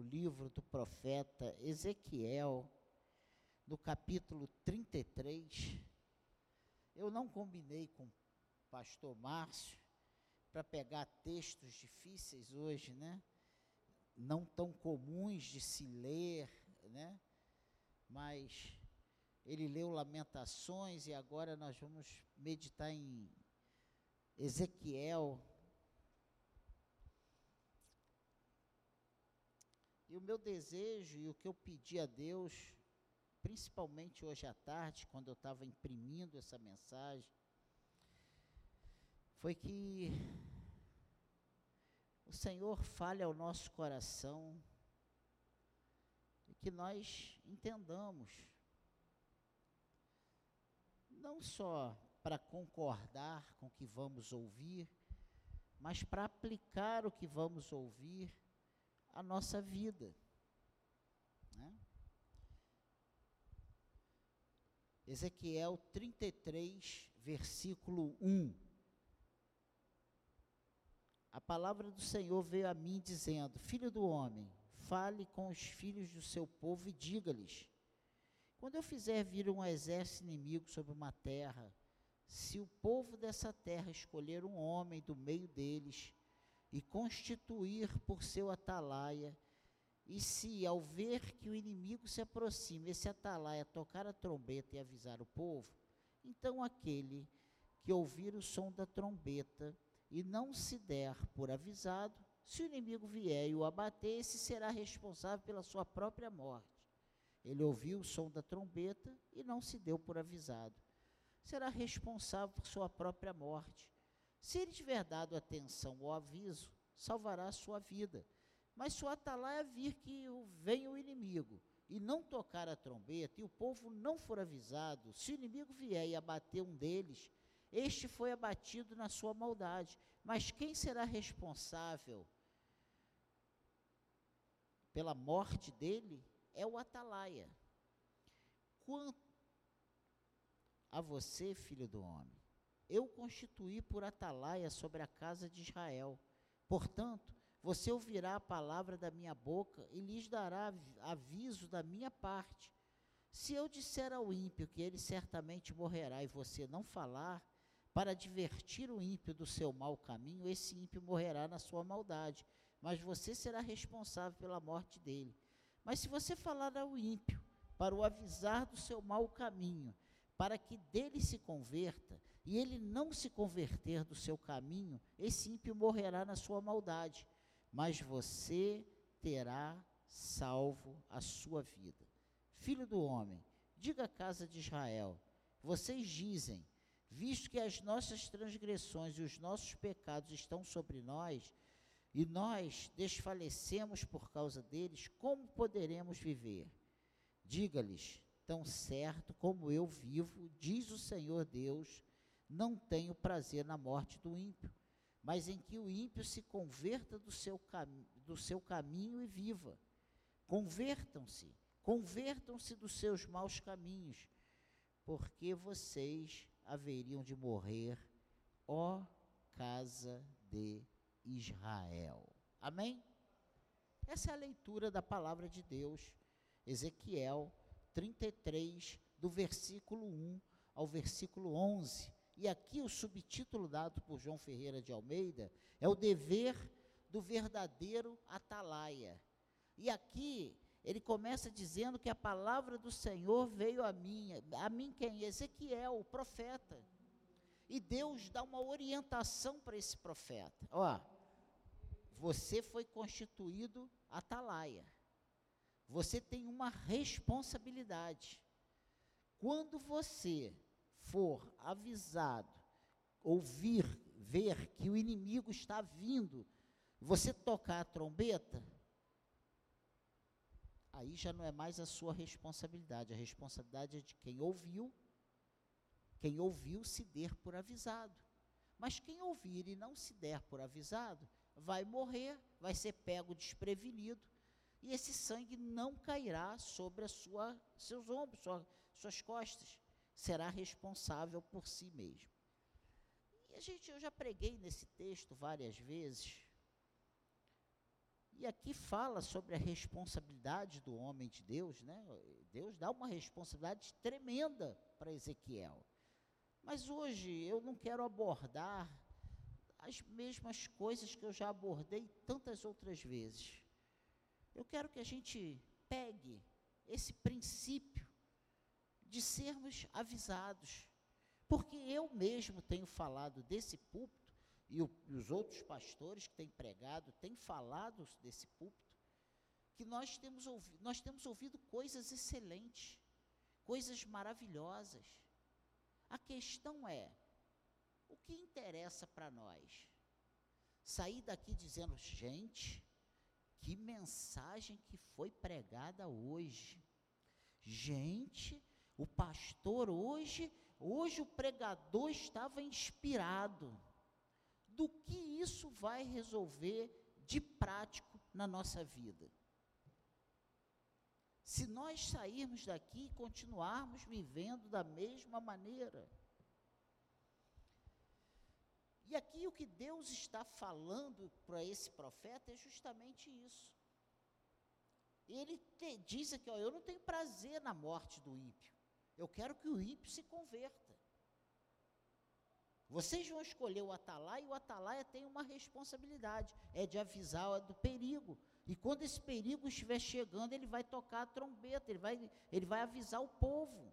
no livro do profeta Ezequiel, no capítulo 33. Eu não combinei com o pastor Márcio para pegar textos difíceis hoje, né? Não tão comuns de se ler, né? Mas ele leu Lamentações e agora nós vamos meditar em Ezequiel. E o meu desejo e o que eu pedi a Deus, principalmente hoje à tarde, quando eu estava imprimindo essa mensagem, foi que o Senhor fale ao nosso coração e que nós entendamos não só para concordar com o que vamos ouvir, mas para aplicar o que vamos ouvir à nossa vida. Né? Ezequiel 33, versículo 1. A palavra do Senhor veio a mim dizendo: Filho do homem, fale com os filhos do seu povo e diga-lhes: quando eu fizer vir um exército inimigo sobre uma terra, se o povo dessa terra escolher um homem do meio deles e constituir por seu atalaia, e se ao ver que o inimigo se aproxima, esse atalaia tocar a trombeta e avisar o povo, então aquele que ouvir o som da trombeta e não se der por avisado, se o inimigo vier e o abater, esse será responsável pela sua própria morte. Ele ouviu o som da trombeta e não se deu por avisado. Será responsável por sua própria morte. Se ele tiver dado atenção ao aviso, salvará a sua vida. Mas se o atalaia vir que vem o inimigo e não tocar a trombeta, e o povo não for avisado, se o inimigo vier e abater um deles, este foi abatido na sua maldade. Mas quem será responsável pela morte dele é o atalaia. Quanto a você, filho do homem, eu constituí por atalaia sobre a casa de Israel. Portanto, você ouvirá a palavra da minha boca e lhes dará aviso da minha parte. Se eu disser ao ímpio que ele certamente morrerá e você não falar, para divertir o ímpio do seu mau caminho, esse ímpio morrerá na sua maldade, mas você será responsável pela morte dele. Mas se você falar ao ímpio, para o avisar do seu mau caminho, para que dele se converta, e ele não se converter do seu caminho, esse ímpio morrerá na sua maldade, mas você terá salvo a sua vida. Filho do homem, diga à casa de Israel: vocês dizem, visto que as nossas transgressões e os nossos pecados estão sobre nós, e nós desfalecemos por causa deles, como poderemos viver? Diga-lhes: tão certo como eu vivo, diz o Senhor Deus, não tenho prazer na morte do ímpio, mas em que o ímpio se converta do seu, cam do seu caminho e viva. Convertam-se, convertam-se dos seus maus caminhos, porque vocês haveriam de morrer, ó casa de Israel. Amém? Essa é a leitura da palavra de Deus, Ezequiel 33, do versículo 1 ao versículo 11. E aqui o subtítulo dado por João Ferreira de Almeida é o dever do verdadeiro atalaia. E aqui ele começa dizendo que a palavra do Senhor veio a mim, a mim quem? Ezequiel, o profeta. E Deus dá uma orientação para esse profeta. Ó, você foi constituído atalaia. Você tem uma responsabilidade. Quando você for avisado, ouvir, ver que o inimigo está vindo, você tocar a trombeta, aí já não é mais a sua responsabilidade, a responsabilidade é de quem ouviu quem ouviu se der por avisado. Mas quem ouvir e não se der por avisado, vai morrer, vai ser pego desprevenido, e esse sangue não cairá sobre a sua, seus ombros, sua, suas costas. Será responsável por si mesmo. E a gente, eu já preguei nesse texto várias vezes. E aqui fala sobre a responsabilidade do homem de Deus, né? Deus dá uma responsabilidade tremenda para Ezequiel. Mas hoje eu não quero abordar as mesmas coisas que eu já abordei tantas outras vezes. Eu quero que a gente pegue esse princípio de sermos avisados. Porque eu mesmo tenho falado desse púlpito, e, o, e os outros pastores que têm pregado têm falado desse púlpito, que nós temos, ouvi, nós temos ouvido coisas excelentes, coisas maravilhosas. A questão é, o que interessa para nós? Sair daqui dizendo, gente, que mensagem que foi pregada hoje. Gente, o pastor hoje, hoje o pregador estava inspirado. Do que isso vai resolver de prático na nossa vida? Se nós sairmos daqui e continuarmos vivendo da mesma maneira. E aqui o que Deus está falando para esse profeta é justamente isso. Ele te, diz aqui, ó, eu não tenho prazer na morte do ímpio. Eu quero que o ímpio se converta. Vocês vão escolher o atalaia e o atalaia tem uma responsabilidade, é de avisar do perigo. E quando esse perigo estiver chegando, ele vai tocar a trombeta, ele vai, ele vai avisar o povo.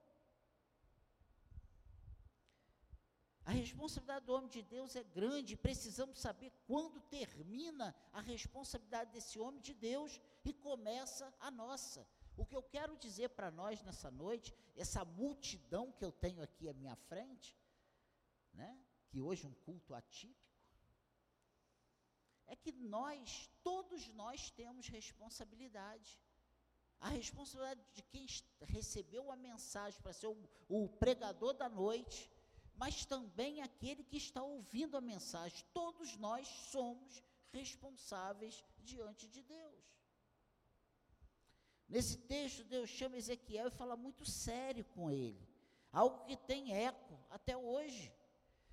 A responsabilidade do homem de Deus é grande, precisamos saber quando termina a responsabilidade desse homem de Deus e começa a nossa. O que eu quero dizer para nós nessa noite, essa multidão que eu tenho aqui à minha frente, né, que hoje é um culto atípico, é que nós, todos nós temos responsabilidade. A responsabilidade de quem recebeu a mensagem para ser o, o pregador da noite, mas também aquele que está ouvindo a mensagem. Todos nós somos responsáveis diante de Deus. Nesse texto, Deus chama Ezequiel e fala muito sério com ele, algo que tem eco até hoje.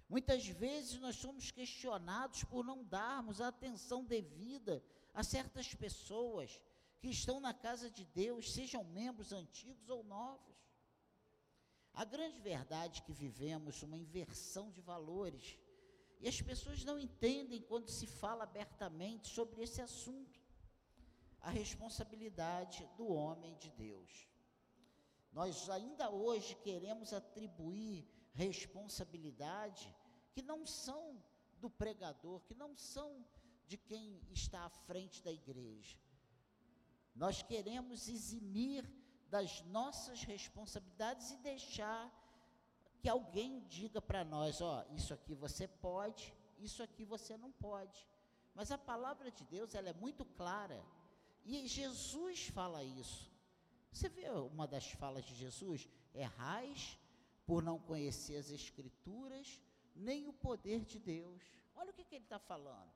Muitas vezes nós somos questionados por não darmos a atenção devida a certas pessoas que estão na casa de Deus, sejam membros antigos ou novos. A grande verdade é que vivemos uma inversão de valores e as pessoas não entendem quando se fala abertamente sobre esse assunto a responsabilidade do homem de Deus. Nós ainda hoje queremos atribuir responsabilidade que não são do pregador, que não são de quem está à frente da igreja. Nós queremos eximir das nossas responsabilidades e deixar que alguém diga para nós, ó, isso aqui você pode, isso aqui você não pode. Mas a palavra de Deus, ela é muito clara. E Jesus fala isso. Você vê uma das falas de Jesus? Errais por não conhecer as Escrituras, nem o poder de Deus. Olha o que, que ele está falando.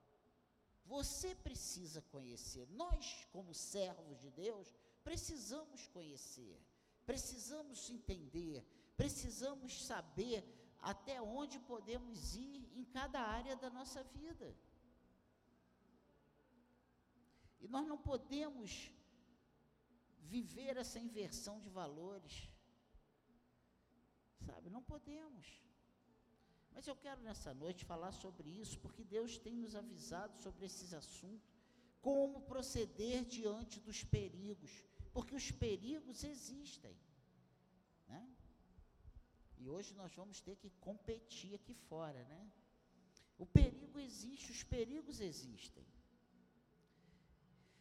Você precisa conhecer. Nós, como servos de Deus, precisamos conhecer, precisamos entender, precisamos saber até onde podemos ir em cada área da nossa vida. E nós não podemos viver essa inversão de valores. Sabe, não podemos. Mas eu quero nessa noite falar sobre isso, porque Deus tem nos avisado sobre esses assuntos, como proceder diante dos perigos, porque os perigos existem. Né? E hoje nós vamos ter que competir aqui fora, né? O perigo existe, os perigos existem.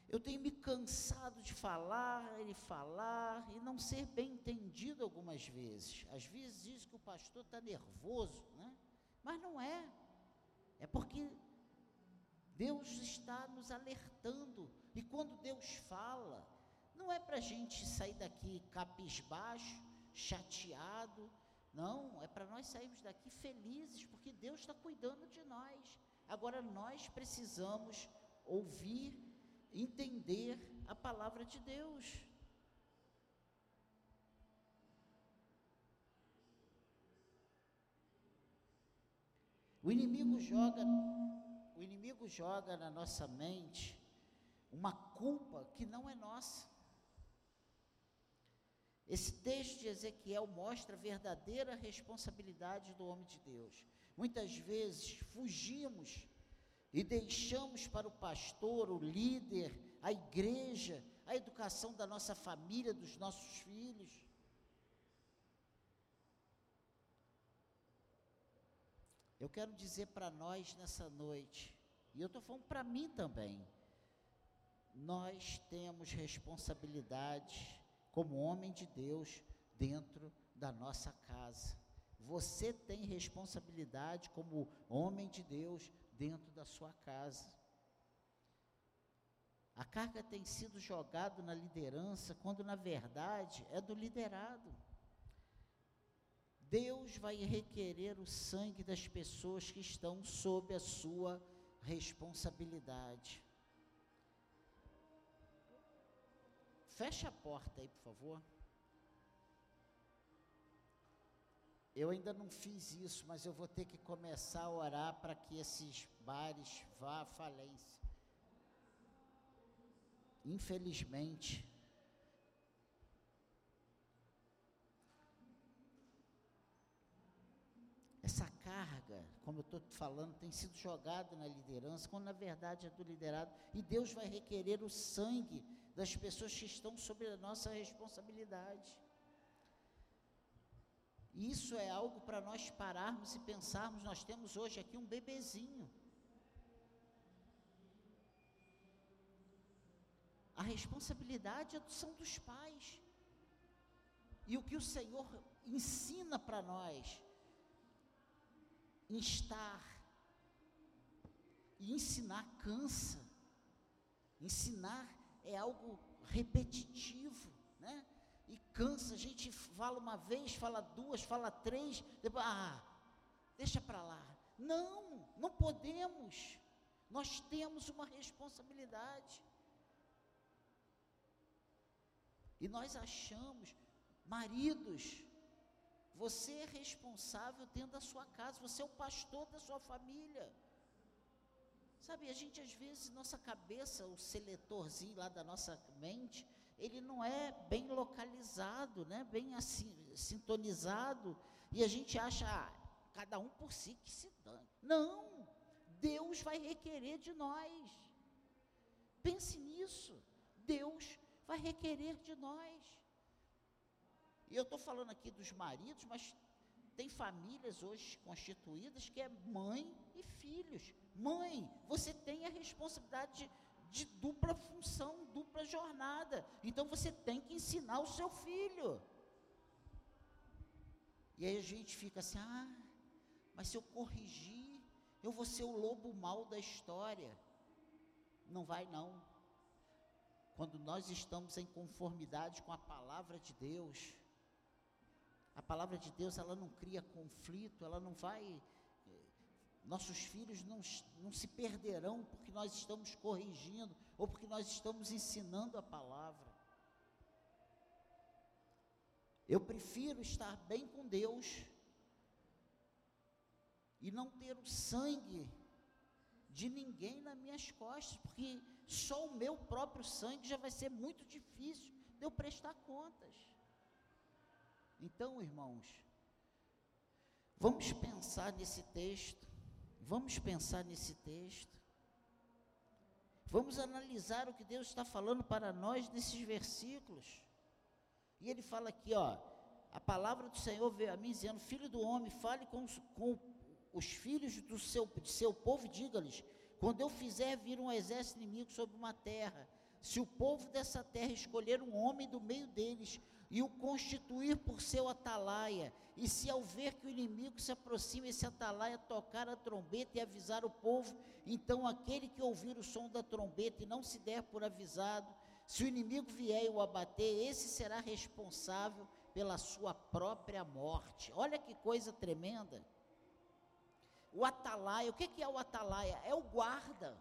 Eu tenho me cansado de falar e falar e não ser bem entendido algumas vezes. Às vezes diz que o pastor está nervoso, né? mas não é. É porque Deus está nos alertando. E quando Deus fala, não é para a gente sair daqui capisbaixo, chateado. Não, é para nós sairmos daqui felizes, porque Deus está cuidando de nós. Agora nós precisamos ouvir entender a palavra de Deus. O inimigo joga, o inimigo joga na nossa mente uma culpa que não é nossa. Esse texto de Ezequiel mostra a verdadeira responsabilidade do homem de Deus. Muitas vezes fugimos e deixamos para o pastor, o líder, a igreja, a educação da nossa família, dos nossos filhos. Eu quero dizer para nós nessa noite, e eu estou falando para mim também, nós temos responsabilidade como homem de Deus dentro da nossa casa. Você tem responsabilidade como homem de Deus dentro da sua casa. A carga tem sido jogada na liderança, quando na verdade é do liderado. Deus vai requerer o sangue das pessoas que estão sob a sua responsabilidade. Feche a porta aí, por favor. Eu ainda não fiz isso, mas eu vou ter que começar a orar para que esses bares vá à falência. Infelizmente, essa carga, como eu estou falando, tem sido jogada na liderança, quando na verdade é do liderado, e Deus vai requerer o sangue das pessoas que estão sob a nossa responsabilidade. Isso é algo para nós pararmos e pensarmos. Nós temos hoje aqui um bebezinho. A responsabilidade é são dos pais. E o que o Senhor ensina para nós, instar e ensinar cansa. Ensinar é algo repetitivo, fala uma vez, fala duas, fala três, depois, ah, deixa para lá. Não, não podemos. Nós temos uma responsabilidade. E nós achamos, maridos, você é responsável dentro da sua casa, você é o pastor da sua família. Sabe, a gente às vezes, nossa cabeça, o seletorzinho lá da nossa mente, ele não é bem localizado, né? bem assim, sintonizado, e a gente acha, ah, cada um por si que se dane. Não, Deus vai requerer de nós. Pense nisso. Deus vai requerer de nós. E eu estou falando aqui dos maridos, mas tem famílias hoje constituídas que é mãe e filhos. Mãe, você tem a responsabilidade de, de dupla função, dupla jornada. Então você tem que ensinar o seu filho. E aí a gente fica assim: ah, mas se eu corrigir, eu vou ser o lobo mau da história. Não vai, não. Quando nós estamos em conformidade com a palavra de Deus, a palavra de Deus ela não cria conflito, ela não vai nossos filhos não, não se perderão porque nós estamos corrigindo ou porque nós estamos ensinando a palavra. Eu prefiro estar bem com Deus e não ter o sangue de ninguém nas minhas costas, porque só o meu próprio sangue já vai ser muito difícil de eu prestar contas. Então, irmãos, vamos pensar nesse texto Vamos pensar nesse texto. Vamos analisar o que Deus está falando para nós nesses versículos. E ele fala aqui, ó, a palavra do Senhor veio a mim dizendo: Filho do homem, fale com os, com os filhos do seu, de seu povo e diga-lhes: Quando eu fizer vir um exército inimigo sobre uma terra, se o povo dessa terra escolher um homem do meio deles, e o constituir por seu atalaia. E se ao ver que o inimigo se aproxima, esse atalaia tocar a trombeta e avisar o povo, então aquele que ouvir o som da trombeta e não se der por avisado, se o inimigo vier e o abater, esse será responsável pela sua própria morte. Olha que coisa tremenda. O atalaia, o que, é o atalaia? É o guarda,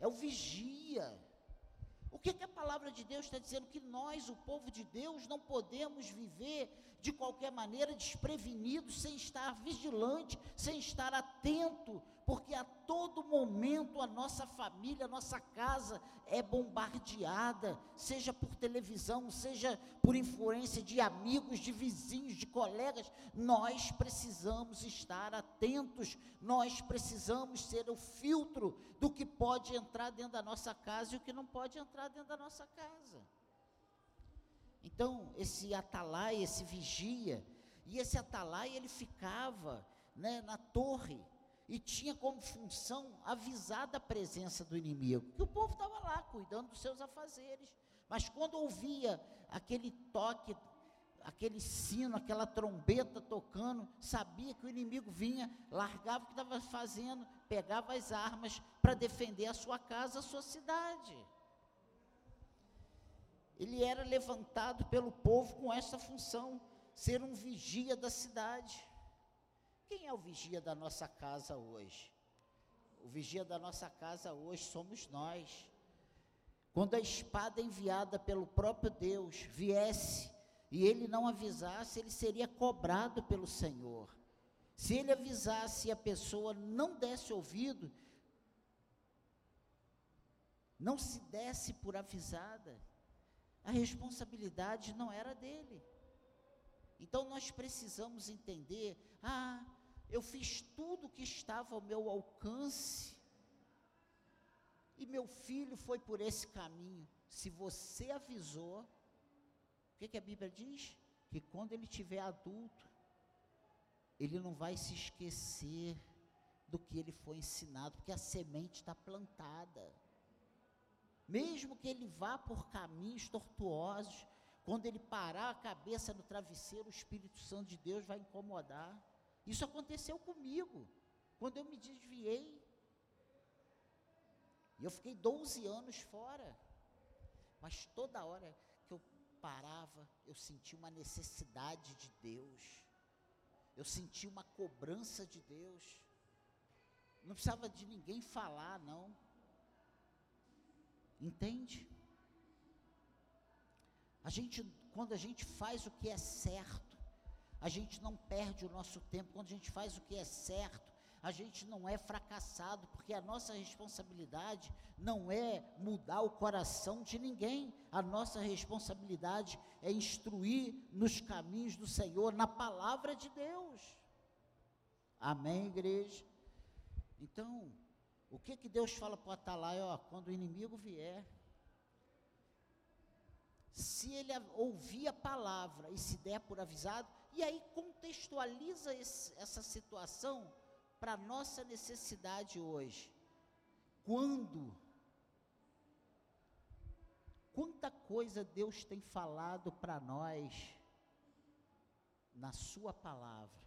é o vigia que, que a palavra de Deus está dizendo? Que nós, o povo de Deus, não podemos viver de qualquer maneira desprevenidos, sem estar vigilante, sem estar atento, porque a todo momento a nossa família, a nossa casa é bombardeada, seja por televisão, seja por influência de amigos, de vizinhos, de colegas. Nós precisamos estar atentos, nós precisamos ser o filtro do que pode entrar dentro da nossa casa e o que não pode entrar dentro da nossa casa. Então, esse atalaia, esse vigia, e esse atalaia ele ficava né, na torre e tinha como função avisar da presença do inimigo, o povo estava lá cuidando dos seus afazeres, mas quando ouvia aquele toque, aquele sino, aquela trombeta tocando, sabia que o inimigo vinha, largava o que estava fazendo, pegava as armas para defender a sua casa, a sua cidade. Ele era levantado pelo povo com essa função, ser um vigia da cidade. Quem é o vigia da nossa casa hoje? O vigia da nossa casa hoje somos nós. Quando a espada enviada pelo próprio Deus viesse e ele não avisasse, ele seria cobrado pelo Senhor. Se ele avisasse e a pessoa não desse ouvido, não se desse por avisada, a responsabilidade não era dele. Então nós precisamos entender: ah, eu fiz tudo que estava ao meu alcance, e meu filho foi por esse caminho. Se você avisou, o que, que a Bíblia diz? Que quando ele tiver adulto, ele não vai se esquecer do que ele foi ensinado, porque a semente está plantada. Mesmo que ele vá por caminhos tortuosos, quando ele parar a cabeça no travesseiro, o Espírito Santo de Deus vai incomodar. Isso aconteceu comigo, quando eu me desviei. E eu fiquei 12 anos fora. Mas toda hora que eu parava, eu sentia uma necessidade de Deus. Eu sentia uma cobrança de Deus. Não precisava de ninguém falar, não. Entende? A gente, quando a gente faz o que é certo, a gente não perde o nosso tempo. Quando a gente faz o que é certo, a gente não é fracassado, porque a nossa responsabilidade não é mudar o coração de ninguém. A nossa responsabilidade é instruir nos caminhos do Senhor, na palavra de Deus. Amém, igreja? Então, o que que Deus fala para o Atalaia? Ó, quando o inimigo vier, se ele ouvir a palavra e se der por avisado, e aí contextualiza esse, essa situação para a nossa necessidade hoje. Quando? Quanta coisa Deus tem falado para nós na Sua palavra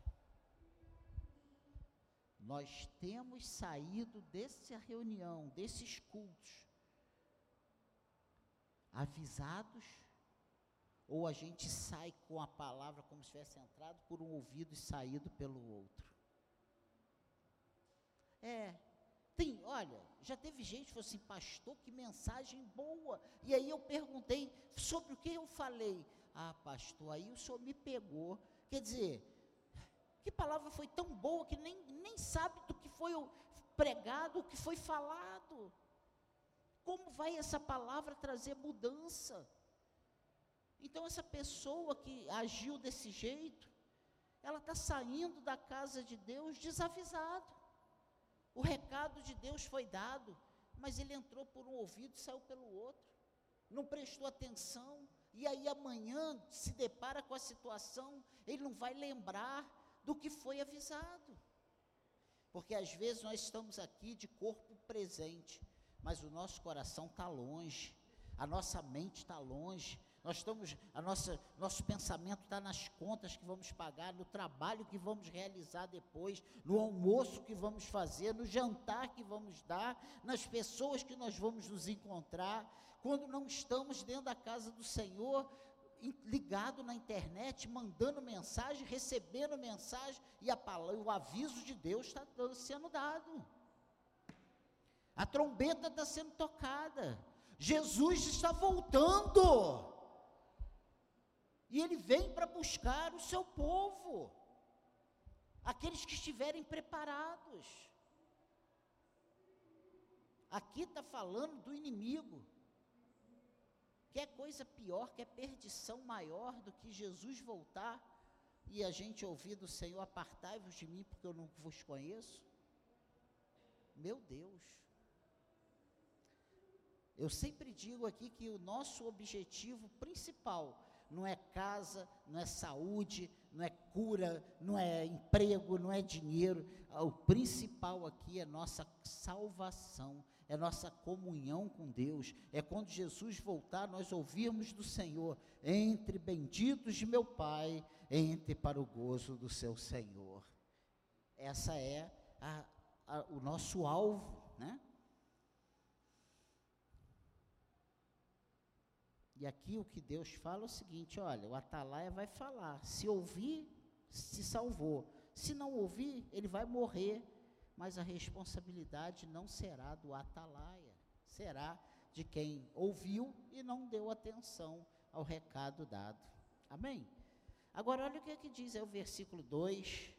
nós temos saído dessa reunião, desses cultos, avisados, ou a gente sai com a palavra como se tivesse entrado por um ouvido e saído pelo outro. É, tem, olha, já teve gente que falou assim, pastor, que mensagem boa. E aí eu perguntei sobre o que eu falei. Ah, pastor, aí o senhor me pegou. Quer dizer, que palavra foi tão boa que nem, nem sabe do que foi pregado, o que foi falado. Como vai essa palavra trazer mudança? Então, essa pessoa que agiu desse jeito, ela está saindo da casa de Deus desavisado. O recado de Deus foi dado, mas ele entrou por um ouvido e saiu pelo outro. Não prestou atenção. E aí amanhã se depara com a situação, ele não vai lembrar, do que foi avisado. Porque às vezes nós estamos aqui de corpo presente, mas o nosso coração está longe, a nossa mente está longe, nós estamos, a nossa, nosso pensamento está nas contas que vamos pagar, no trabalho que vamos realizar depois, no almoço que vamos fazer, no jantar que vamos dar, nas pessoas que nós vamos nos encontrar. Quando não estamos dentro da casa do Senhor, ligado na internet, mandando mensagem, recebendo mensagem, e a palavra, o aviso de Deus está sendo dado. A trombeta está sendo tocada. Jesus está voltando. E ele vem para buscar o seu povo. Aqueles que estiverem preparados. Aqui está falando do inimigo. Quer coisa pior, quer perdição maior do que Jesus voltar e a gente ouvir do Senhor: apartai-vos de mim, porque eu não vos conheço? Meu Deus. Eu sempre digo aqui que o nosso objetivo principal não é casa, não é saúde, não é cura, não é emprego, não é dinheiro. O principal aqui é nossa salvação, é nossa comunhão com Deus. É quando Jesus voltar, nós ouvirmos do Senhor: entre benditos de meu Pai, entre para o gozo do seu Senhor. Essa é a, a, o nosso alvo, né? E aqui o que Deus fala é o seguinte: olha, o atalaia vai falar. Se ouvir, se salvou. Se não ouvir, ele vai morrer. Mas a responsabilidade não será do atalaia, será de quem ouviu e não deu atenção ao recado dado. Amém? Agora, olha o que, é que diz, é o versículo 2,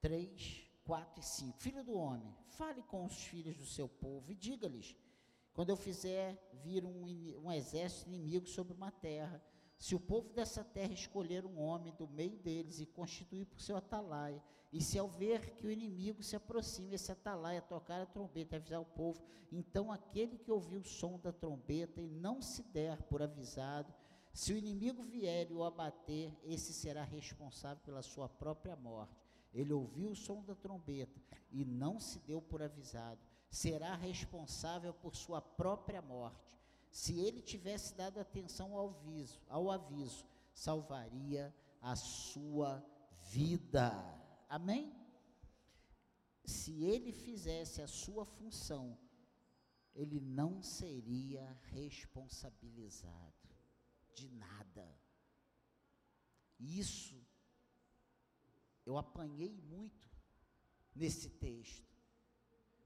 3, 4 e 5. Filho do homem, fale com os filhos do seu povo e diga-lhes quando eu fizer vir um, um exército inimigo sobre uma terra, se o povo dessa terra escolher um homem do meio deles e constituir por seu atalaia, e se ao ver que o inimigo se aproxima, esse atalaia tocar a trombeta e avisar o povo, então aquele que ouviu o som da trombeta e não se der por avisado, se o inimigo vier e o abater, esse será responsável pela sua própria morte. Ele ouviu o som da trombeta e não se deu por avisado será responsável por sua própria morte. Se ele tivesse dado atenção ao aviso, ao aviso, salvaria a sua vida. Amém? Se ele fizesse a sua função, ele não seria responsabilizado de nada. Isso eu apanhei muito nesse texto.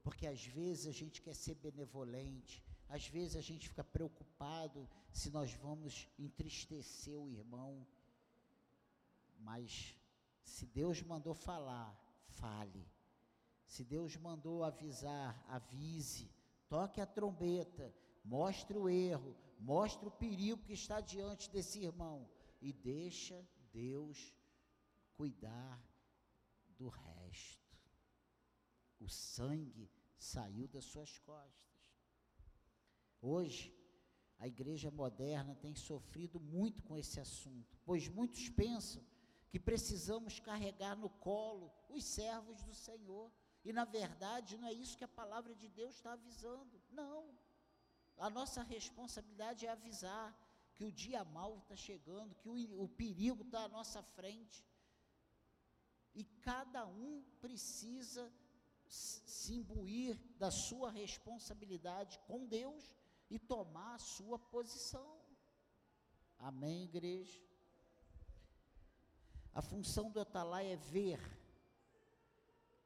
Porque às vezes a gente quer ser benevolente, às vezes a gente fica preocupado se nós vamos entristecer o irmão. Mas se Deus mandou falar, fale. Se Deus mandou avisar, avise. Toque a trombeta, mostre o erro, mostre o perigo que está diante desse irmão e deixa Deus cuidar do resto o sangue saiu das suas costas. Hoje, a igreja moderna tem sofrido muito com esse assunto, pois muitos pensam que precisamos carregar no colo os servos do Senhor. E na verdade não é isso que a palavra de Deus está avisando. Não. A nossa responsabilidade é avisar que o dia mal está chegando, que o, o perigo está à nossa frente. E cada um precisa se imbuir da sua responsabilidade com Deus e tomar a sua posição. Amém, igreja? A função do Atalai é ver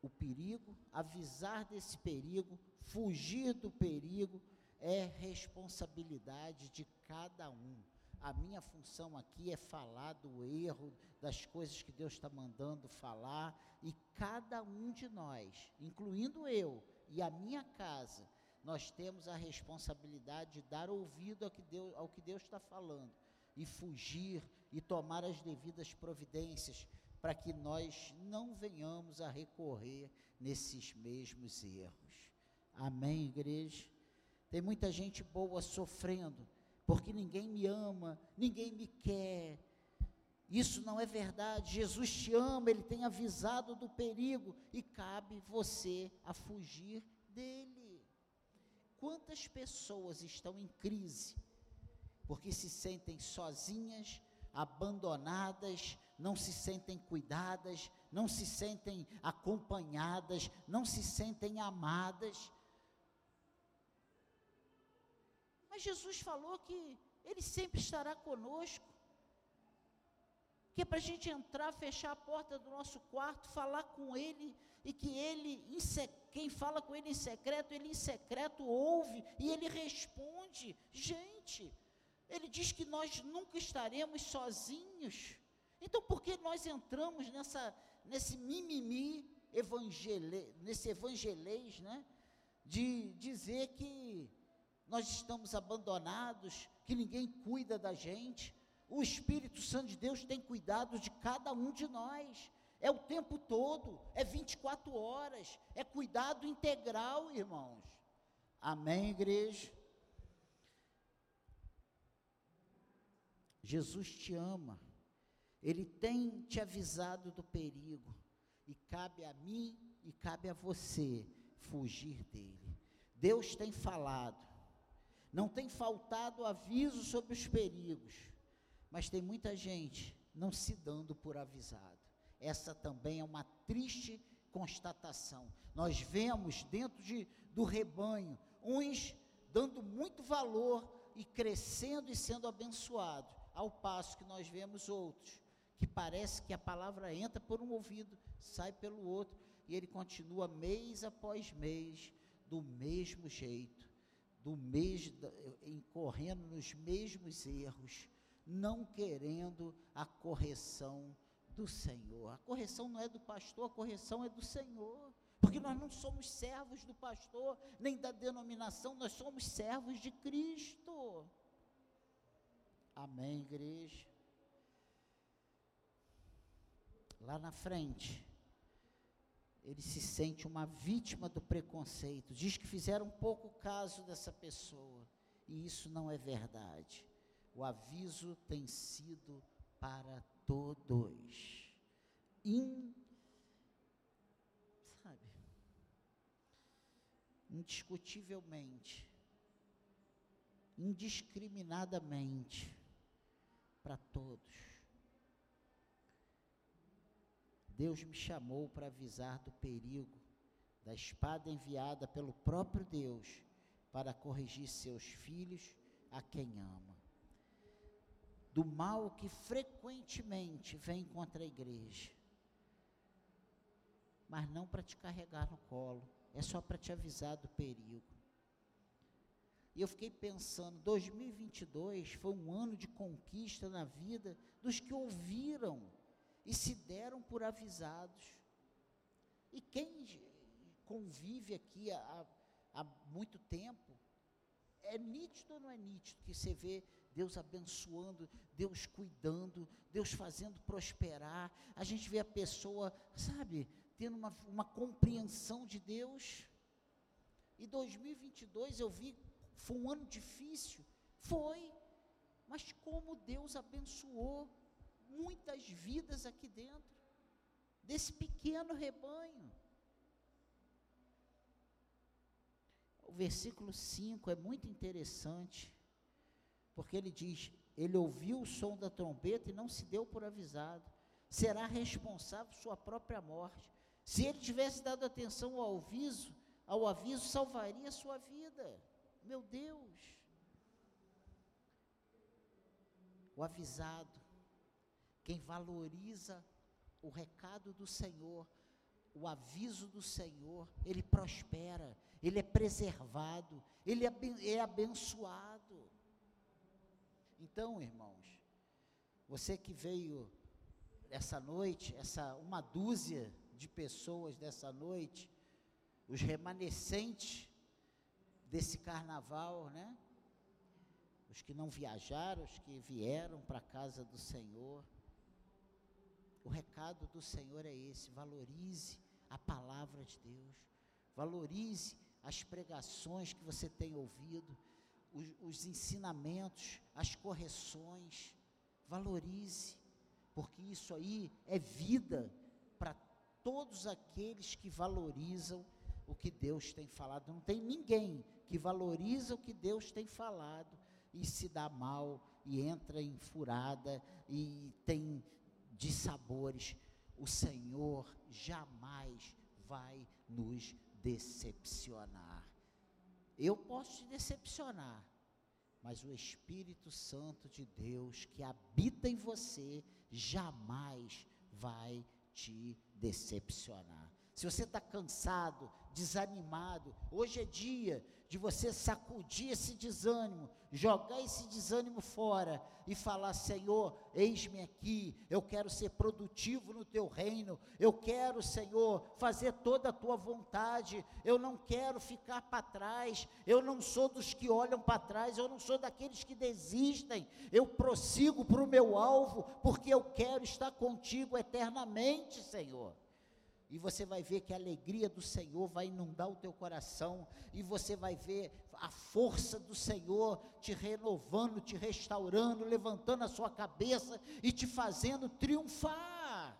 o perigo, avisar desse perigo, fugir do perigo, é responsabilidade de cada um. A minha função aqui é falar do erro, das coisas que Deus está mandando falar, e cada um de nós, incluindo eu e a minha casa, nós temos a responsabilidade de dar ouvido ao que Deus, que Deus está falando, e fugir e tomar as devidas providências para que nós não venhamos a recorrer nesses mesmos erros. Amém, igreja? Tem muita gente boa sofrendo, porque ninguém me ama, ninguém me quer, isso não é verdade. Jesus te ama, ele tem avisado do perigo e cabe você a fugir dele. Quantas pessoas estão em crise porque se sentem sozinhas, abandonadas, não se sentem cuidadas, não se sentem acompanhadas, não se sentem amadas. Mas Jesus falou que Ele sempre estará conosco que é para a gente entrar, fechar a porta do nosso quarto, falar com Ele, e que Ele, quem fala com Ele em secreto, Ele em secreto ouve e Ele responde. Gente, Ele diz que nós nunca estaremos sozinhos. Então, por que nós entramos nessa, nesse mimimi? evangele, nesse evangelês, né? De dizer que nós estamos abandonados, que ninguém cuida da gente. O Espírito Santo de Deus tem cuidado de cada um de nós. É o tempo todo, é 24 horas, é cuidado integral, irmãos. Amém, igreja? Jesus te ama, Ele tem te avisado do perigo, e cabe a mim e cabe a você fugir dele. Deus tem falado, não tem faltado aviso sobre os perigos, mas tem muita gente não se dando por avisado. Essa também é uma triste constatação. Nós vemos dentro de, do rebanho uns dando muito valor e crescendo e sendo abençoados, ao passo que nós vemos outros que parece que a palavra entra por um ouvido, sai pelo outro, e ele continua mês após mês do mesmo jeito, do mesmo incorrendo nos mesmos erros, não querendo a correção do Senhor. A correção não é do pastor, a correção é do Senhor. Porque nós não somos servos do pastor, nem da denominação, nós somos servos de Cristo. Amém, igreja? Lá na frente, ele se sente uma vítima do preconceito, diz que fizeram pouco caso dessa pessoa, e isso não é verdade. O aviso tem sido para todos. In, sabe? Indiscutivelmente, indiscriminadamente, para todos. Deus me chamou para avisar do perigo da espada enviada pelo próprio Deus para corrigir seus filhos a quem ama. Do mal que frequentemente vem contra a igreja. Mas não para te carregar no colo, é só para te avisar do perigo. E eu fiquei pensando, 2022 foi um ano de conquista na vida dos que ouviram e se deram por avisados. E quem convive aqui há, há muito tempo, é nítido ou não é nítido que você vê Deus abençoando, Deus cuidando, Deus fazendo prosperar. A gente vê a pessoa, sabe, tendo uma, uma compreensão de Deus. E 2022 eu vi foi um ano difícil? Foi. Mas como Deus abençoou muitas vidas aqui dentro, desse pequeno rebanho. O versículo 5 é muito interessante, porque ele diz: Ele ouviu o som da trombeta e não se deu por avisado, será responsável por sua própria morte. Se ele tivesse dado atenção ao aviso, ao aviso salvaria sua vida. Meu Deus. O avisado, quem valoriza o recado do Senhor, o aviso do Senhor, ele prospera, ele é preservado, ele é abençoado. Então, irmãos, você que veio essa noite, essa uma dúzia de pessoas dessa noite, os remanescentes desse carnaval, né? Os que não viajaram, os que vieram para a casa do Senhor. O recado do Senhor é esse: valorize a palavra de Deus, valorize as pregações que você tem ouvido, os, os ensinamentos, as correções, valorize, porque isso aí é vida para todos aqueles que valorizam o que Deus tem falado. Não tem ninguém que valoriza o que Deus tem falado e se dá mal e entra em furada e tem dissabores. O Senhor jamais vai nos decepcionar. Eu posso te decepcionar, mas o Espírito Santo de Deus que habita em você jamais vai te decepcionar. Se você está cansado desanimado. Hoje é dia de você sacudir esse desânimo, jogar esse desânimo fora e falar: Senhor, eis-me aqui, eu quero ser produtivo no teu reino, eu quero, Senhor, fazer toda a tua vontade, eu não quero ficar para trás, eu não sou dos que olham para trás, eu não sou daqueles que desistem, eu prossigo para o meu alvo, porque eu quero estar contigo eternamente, Senhor e você vai ver que a alegria do Senhor vai inundar o teu coração, e você vai ver a força do Senhor te renovando, te restaurando, levantando a sua cabeça e te fazendo triunfar.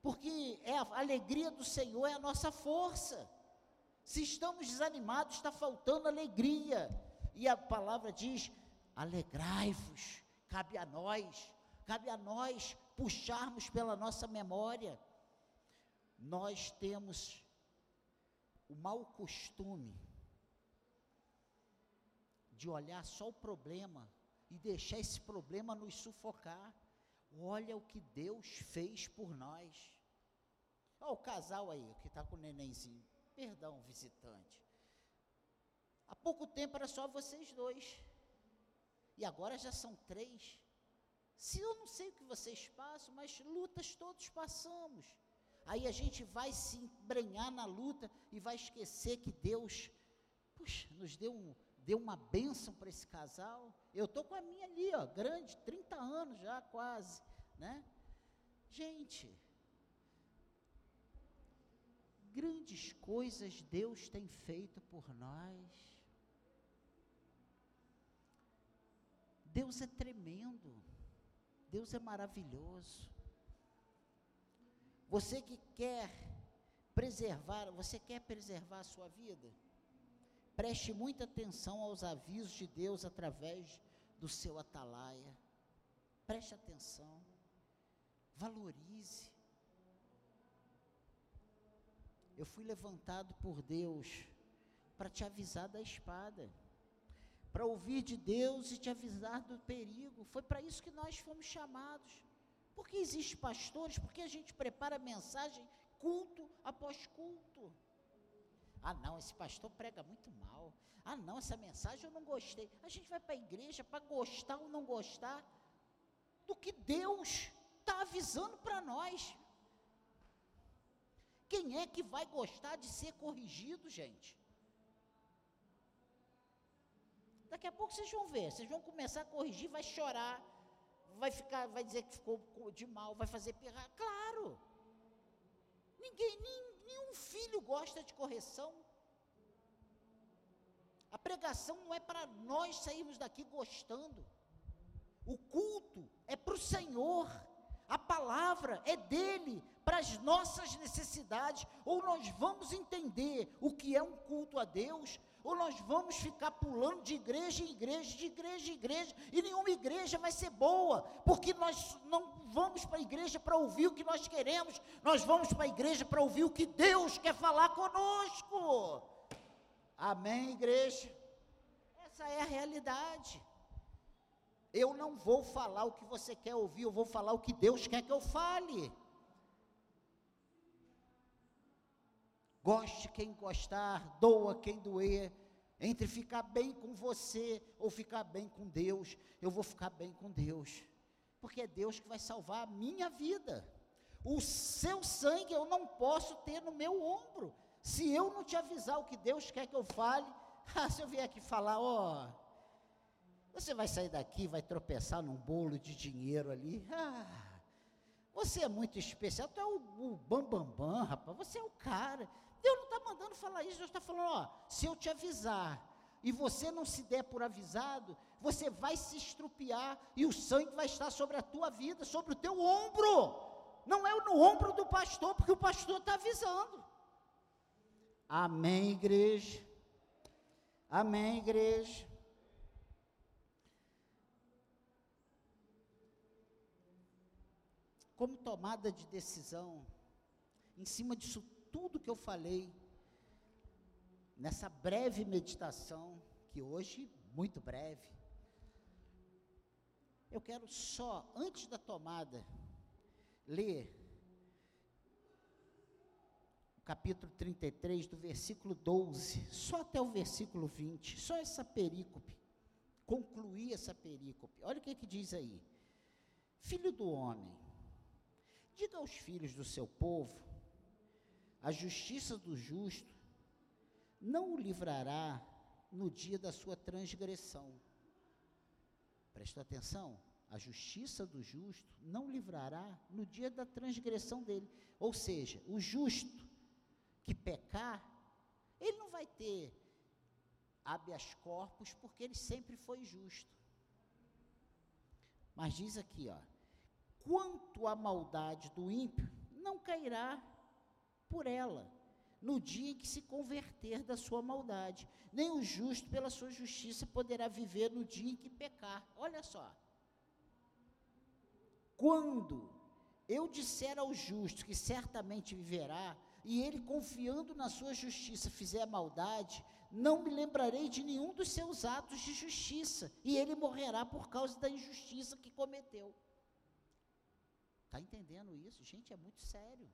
Porque é a alegria do Senhor é a nossa força. Se estamos desanimados, está faltando alegria. E a palavra diz: alegrai-vos, cabe a nós, cabe a nós puxarmos pela nossa memória nós temos o mau costume de olhar só o problema e deixar esse problema nos sufocar. Olha o que Deus fez por nós. Olha o casal aí, que está com o nenenzinho. Perdão, visitante. Há pouco tempo era só vocês dois. E agora já são três. Se eu não sei o que vocês passam, mas lutas todos passamos. Aí a gente vai se embrenhar na luta e vai esquecer que Deus, puxa, nos deu, um, deu uma bênção para esse casal. Eu estou com a minha ali, ó, grande, 30 anos já quase, né? Gente, grandes coisas Deus tem feito por nós. Deus é tremendo, Deus é maravilhoso. Você que quer preservar, você quer preservar a sua vida? Preste muita atenção aos avisos de Deus através do seu atalaia. Preste atenção. Valorize. Eu fui levantado por Deus para te avisar da espada, para ouvir de Deus e te avisar do perigo. Foi para isso que nós fomos chamados. Porque existe pastores, porque a gente prepara mensagem culto após culto. Ah, não, esse pastor prega muito mal. Ah, não, essa mensagem eu não gostei. A gente vai para a igreja para gostar ou não gostar do que Deus está avisando para nós. Quem é que vai gostar de ser corrigido, gente? Daqui a pouco vocês vão ver, vocês vão começar a corrigir, vai chorar, vai ficar, vai dizer que ficou de mal, vai fazer pirrar. Claro. Ninguém, nem, nenhum filho gosta de correção. A pregação não é para nós sairmos daqui gostando. O culto é para o Senhor. A palavra é dele para as nossas necessidades. Ou nós vamos entender o que é um culto a Deus, ou nós vamos ficar pulando de igreja em igreja, de igreja em igreja, e nenhuma igreja vai ser boa, porque nós não vamos para a igreja para ouvir o que nós queremos, nós vamos para a igreja para ouvir o que Deus quer falar conosco. Amém, igreja? Essa é a realidade. Eu não vou falar o que você quer ouvir, eu vou falar o que Deus quer que eu fale. Goste quem gostar, doa quem doer. Entre ficar bem com você ou ficar bem com Deus, eu vou ficar bem com Deus. Porque é Deus que vai salvar a minha vida. O seu sangue eu não posso ter no meu ombro. Se eu não te avisar o que Deus quer que eu fale, ah, se eu vier aqui falar, ó, você vai sair daqui, vai tropeçar num bolo de dinheiro ali. Ah, você é muito especial, tu é o, o bambambam, bam, bam, rapaz, você é o cara. Deus não está mandando falar isso, Deus está falando, ó, se eu te avisar e você não se der por avisado, você vai se estrupiar e o sangue vai estar sobre a tua vida, sobre o teu ombro. Não é no ombro do pastor, porque o pastor está avisando. Amém, igreja. Amém, igreja. Como tomada de decisão, em cima disso tudo que eu falei nessa breve meditação, que hoje, muito breve, eu quero só, antes da tomada, ler capítulo 33, do versículo 12, só até o versículo 20, só essa perícope, concluir essa perícope. Olha o que, que diz aí. Filho do homem, diga aos filhos do seu povo, a justiça do justo não o livrará no dia da sua transgressão. Presta atenção, a justiça do justo não livrará no dia da transgressão dele. Ou seja, o justo que pecar, ele não vai ter habeas corpus, porque ele sempre foi justo. Mas diz aqui, ó, quanto à maldade do ímpio, não cairá por ela, no dia em que se converter da sua maldade. Nem o justo, pela sua justiça, poderá viver no dia em que pecar. Olha só. Quando eu disser ao justo que certamente viverá, e ele, confiando na sua justiça, fizer maldade, não me lembrarei de nenhum dos seus atos de justiça, e ele morrerá por causa da injustiça que cometeu. Está entendendo isso? Gente, é muito sério.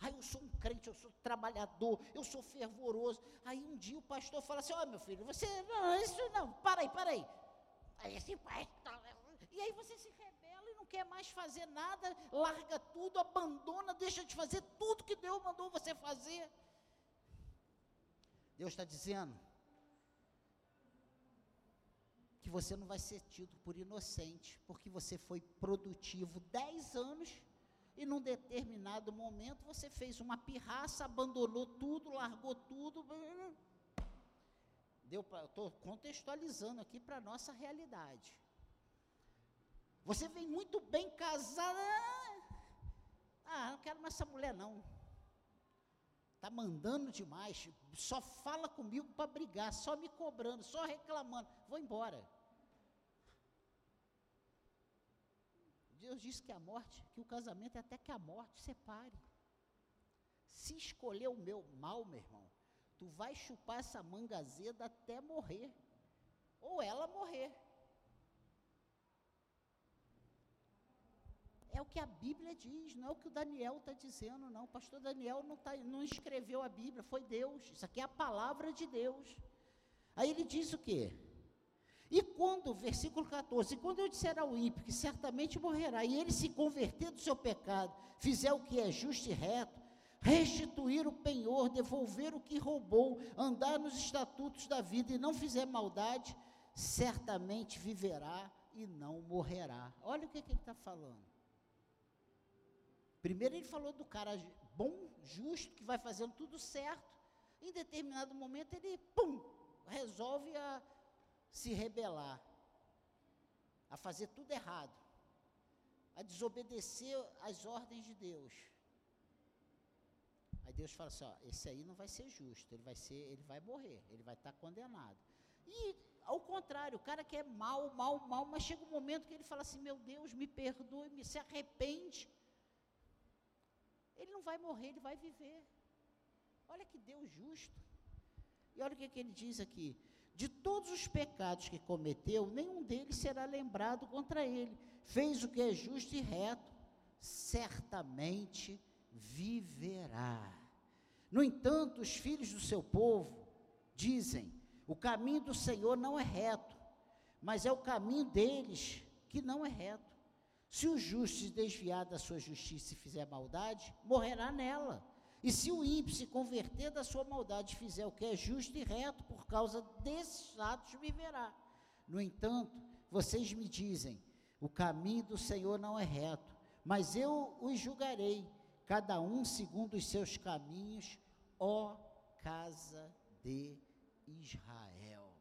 Aí eu sou um crente, eu sou trabalhador, eu sou fervoroso. Aí um dia o pastor fala assim: Ó oh, meu filho, você. Não, isso não, para aí, para aí. Aí esse pastor. E aí você se rebela e não quer mais fazer nada, larga tudo, abandona, deixa de fazer tudo que Deus mandou você fazer. Deus está dizendo que você não vai ser tido por inocente, porque você foi produtivo dez anos e num determinado momento você fez uma pirraça, abandonou tudo, largou tudo. Deu estou contextualizando aqui para a nossa realidade. Você vem muito bem casada. Ah, não quero mais essa mulher não. Está mandando demais. Só fala comigo para brigar, só me cobrando, só reclamando. Vou embora. Deus diz que a morte, que o casamento é até que a morte separe. Se escolher o meu mal, meu irmão, tu vai chupar essa manga azeda até morrer. Ou ela morrer. É o que a Bíblia diz, não é o que o Daniel está dizendo, não. O pastor Daniel não, tá, não escreveu a Bíblia, foi Deus. Isso aqui é a palavra de Deus. Aí ele diz o quê? E quando, versículo 14, e quando eu disser ao ímpio que certamente morrerá, e ele se converter do seu pecado, fizer o que é justo e reto, restituir o penhor, devolver o que roubou, andar nos estatutos da vida e não fizer maldade, certamente viverá e não morrerá. Olha o que, que ele está falando. Primeiro ele falou do cara bom, justo, que vai fazendo tudo certo. Em determinado momento ele, pum, resolve a se rebelar, a fazer tudo errado, a desobedecer às ordens de Deus. Aí Deus fala assim: ó, esse aí não vai ser justo, ele vai ser, ele vai morrer, ele vai estar condenado. E ao contrário, o cara que é mal, mal, mal, mas chega um momento que ele fala assim: meu Deus, me perdoe, me se arrepende. Ele não vai morrer, ele vai viver. Olha que Deus justo. E olha o que, que ele diz aqui: de todos os pecados que cometeu, nenhum deles será lembrado contra ele. Fez o que é justo e reto, certamente viverá. No entanto, os filhos do seu povo dizem: o caminho do Senhor não é reto, mas é o caminho deles que não é reto. Se o justo se desviar da sua justiça e fizer maldade, morrerá nela. E se o ímpio se converter da sua maldade e fizer o que é justo e reto, por causa desses atos viverá. No entanto, vocês me dizem: o caminho do Senhor não é reto, mas eu os julgarei, cada um segundo os seus caminhos, ó casa de Israel.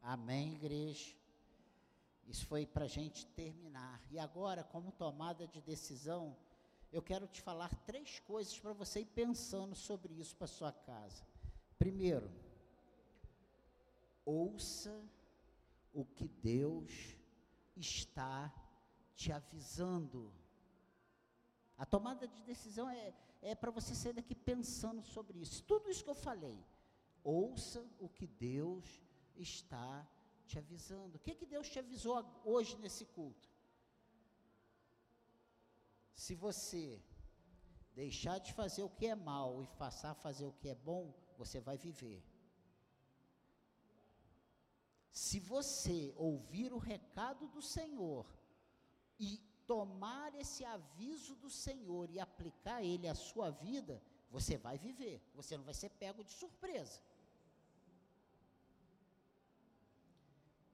Amém, igreja? Isso foi para a gente terminar. E agora, como tomada de decisão, eu quero te falar três coisas para você ir pensando sobre isso para sua casa. Primeiro, ouça o que Deus está te avisando. A tomada de decisão é, é para você sair daqui pensando sobre isso. Tudo isso que eu falei, ouça o que Deus está te avisando. O que, que Deus te avisou hoje nesse culto? Se você deixar de fazer o que é mal e passar a fazer o que é bom, você vai viver. Se você ouvir o recado do Senhor e tomar esse aviso do Senhor e aplicar ele à sua vida, você vai viver, você não vai ser pego de surpresa.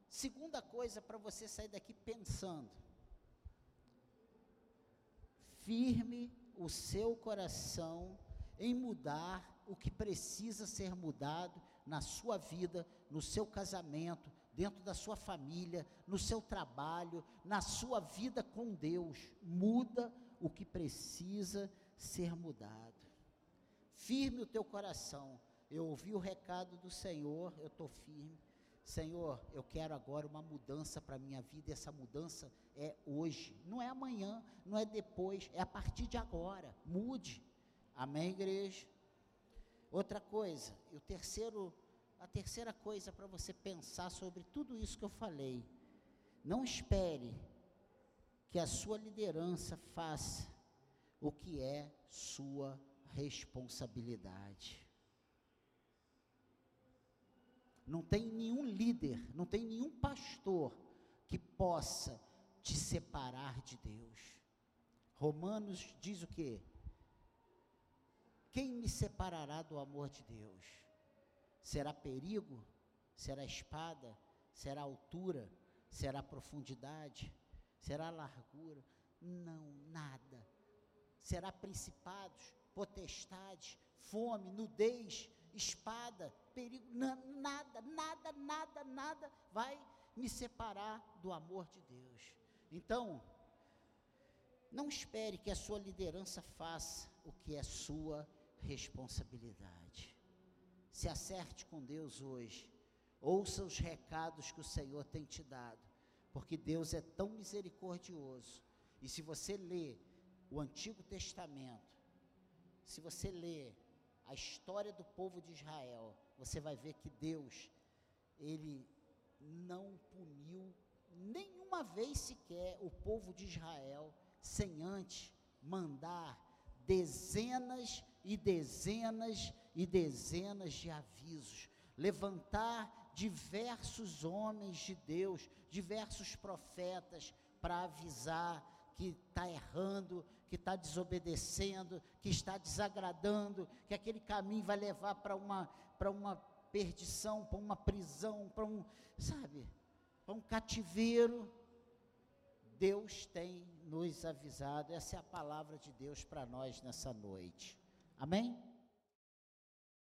Segunda coisa para você sair daqui pensando. Firme o seu coração em mudar o que precisa ser mudado na sua vida, no seu casamento, dentro da sua família, no seu trabalho, na sua vida com Deus. Muda o que precisa ser mudado. Firme o teu coração. Eu ouvi o recado do Senhor, eu estou firme. Senhor, eu quero agora uma mudança para a minha vida, e essa mudança é hoje, não é amanhã, não é depois, é a partir de agora. Mude. Amém, igreja? Outra coisa, e o terceiro, a terceira coisa para você pensar sobre tudo isso que eu falei. Não espere que a sua liderança faça o que é sua responsabilidade. Não tem nenhum líder, não tem nenhum pastor que possa te separar de Deus. Romanos diz o quê? Quem me separará do amor de Deus? Será perigo? Será espada? Será altura? Será profundidade? Será largura? Não, nada. Será principados, potestades, fome, nudez, espada, perigo, nada, nada, nada, nada vai me separar do amor de Deus. Então, não espere que a sua liderança faça o que é sua responsabilidade. Se acerte com Deus hoje. Ouça os recados que o Senhor tem te dado, porque Deus é tão misericordioso. E se você lê o Antigo Testamento, se você lê a história do povo de Israel, você vai ver que Deus, ele não puniu nenhuma vez sequer o povo de Israel sem antes mandar dezenas e dezenas e dezenas de avisos, levantar diversos homens de Deus, diversos profetas, para avisar que está errando, que está desobedecendo, que está desagradando, que aquele caminho vai levar para uma, para uma perdição, para uma prisão, para um, sabe, para um cativeiro. Deus tem nos avisado, essa é a palavra de Deus para nós nessa noite. Amém?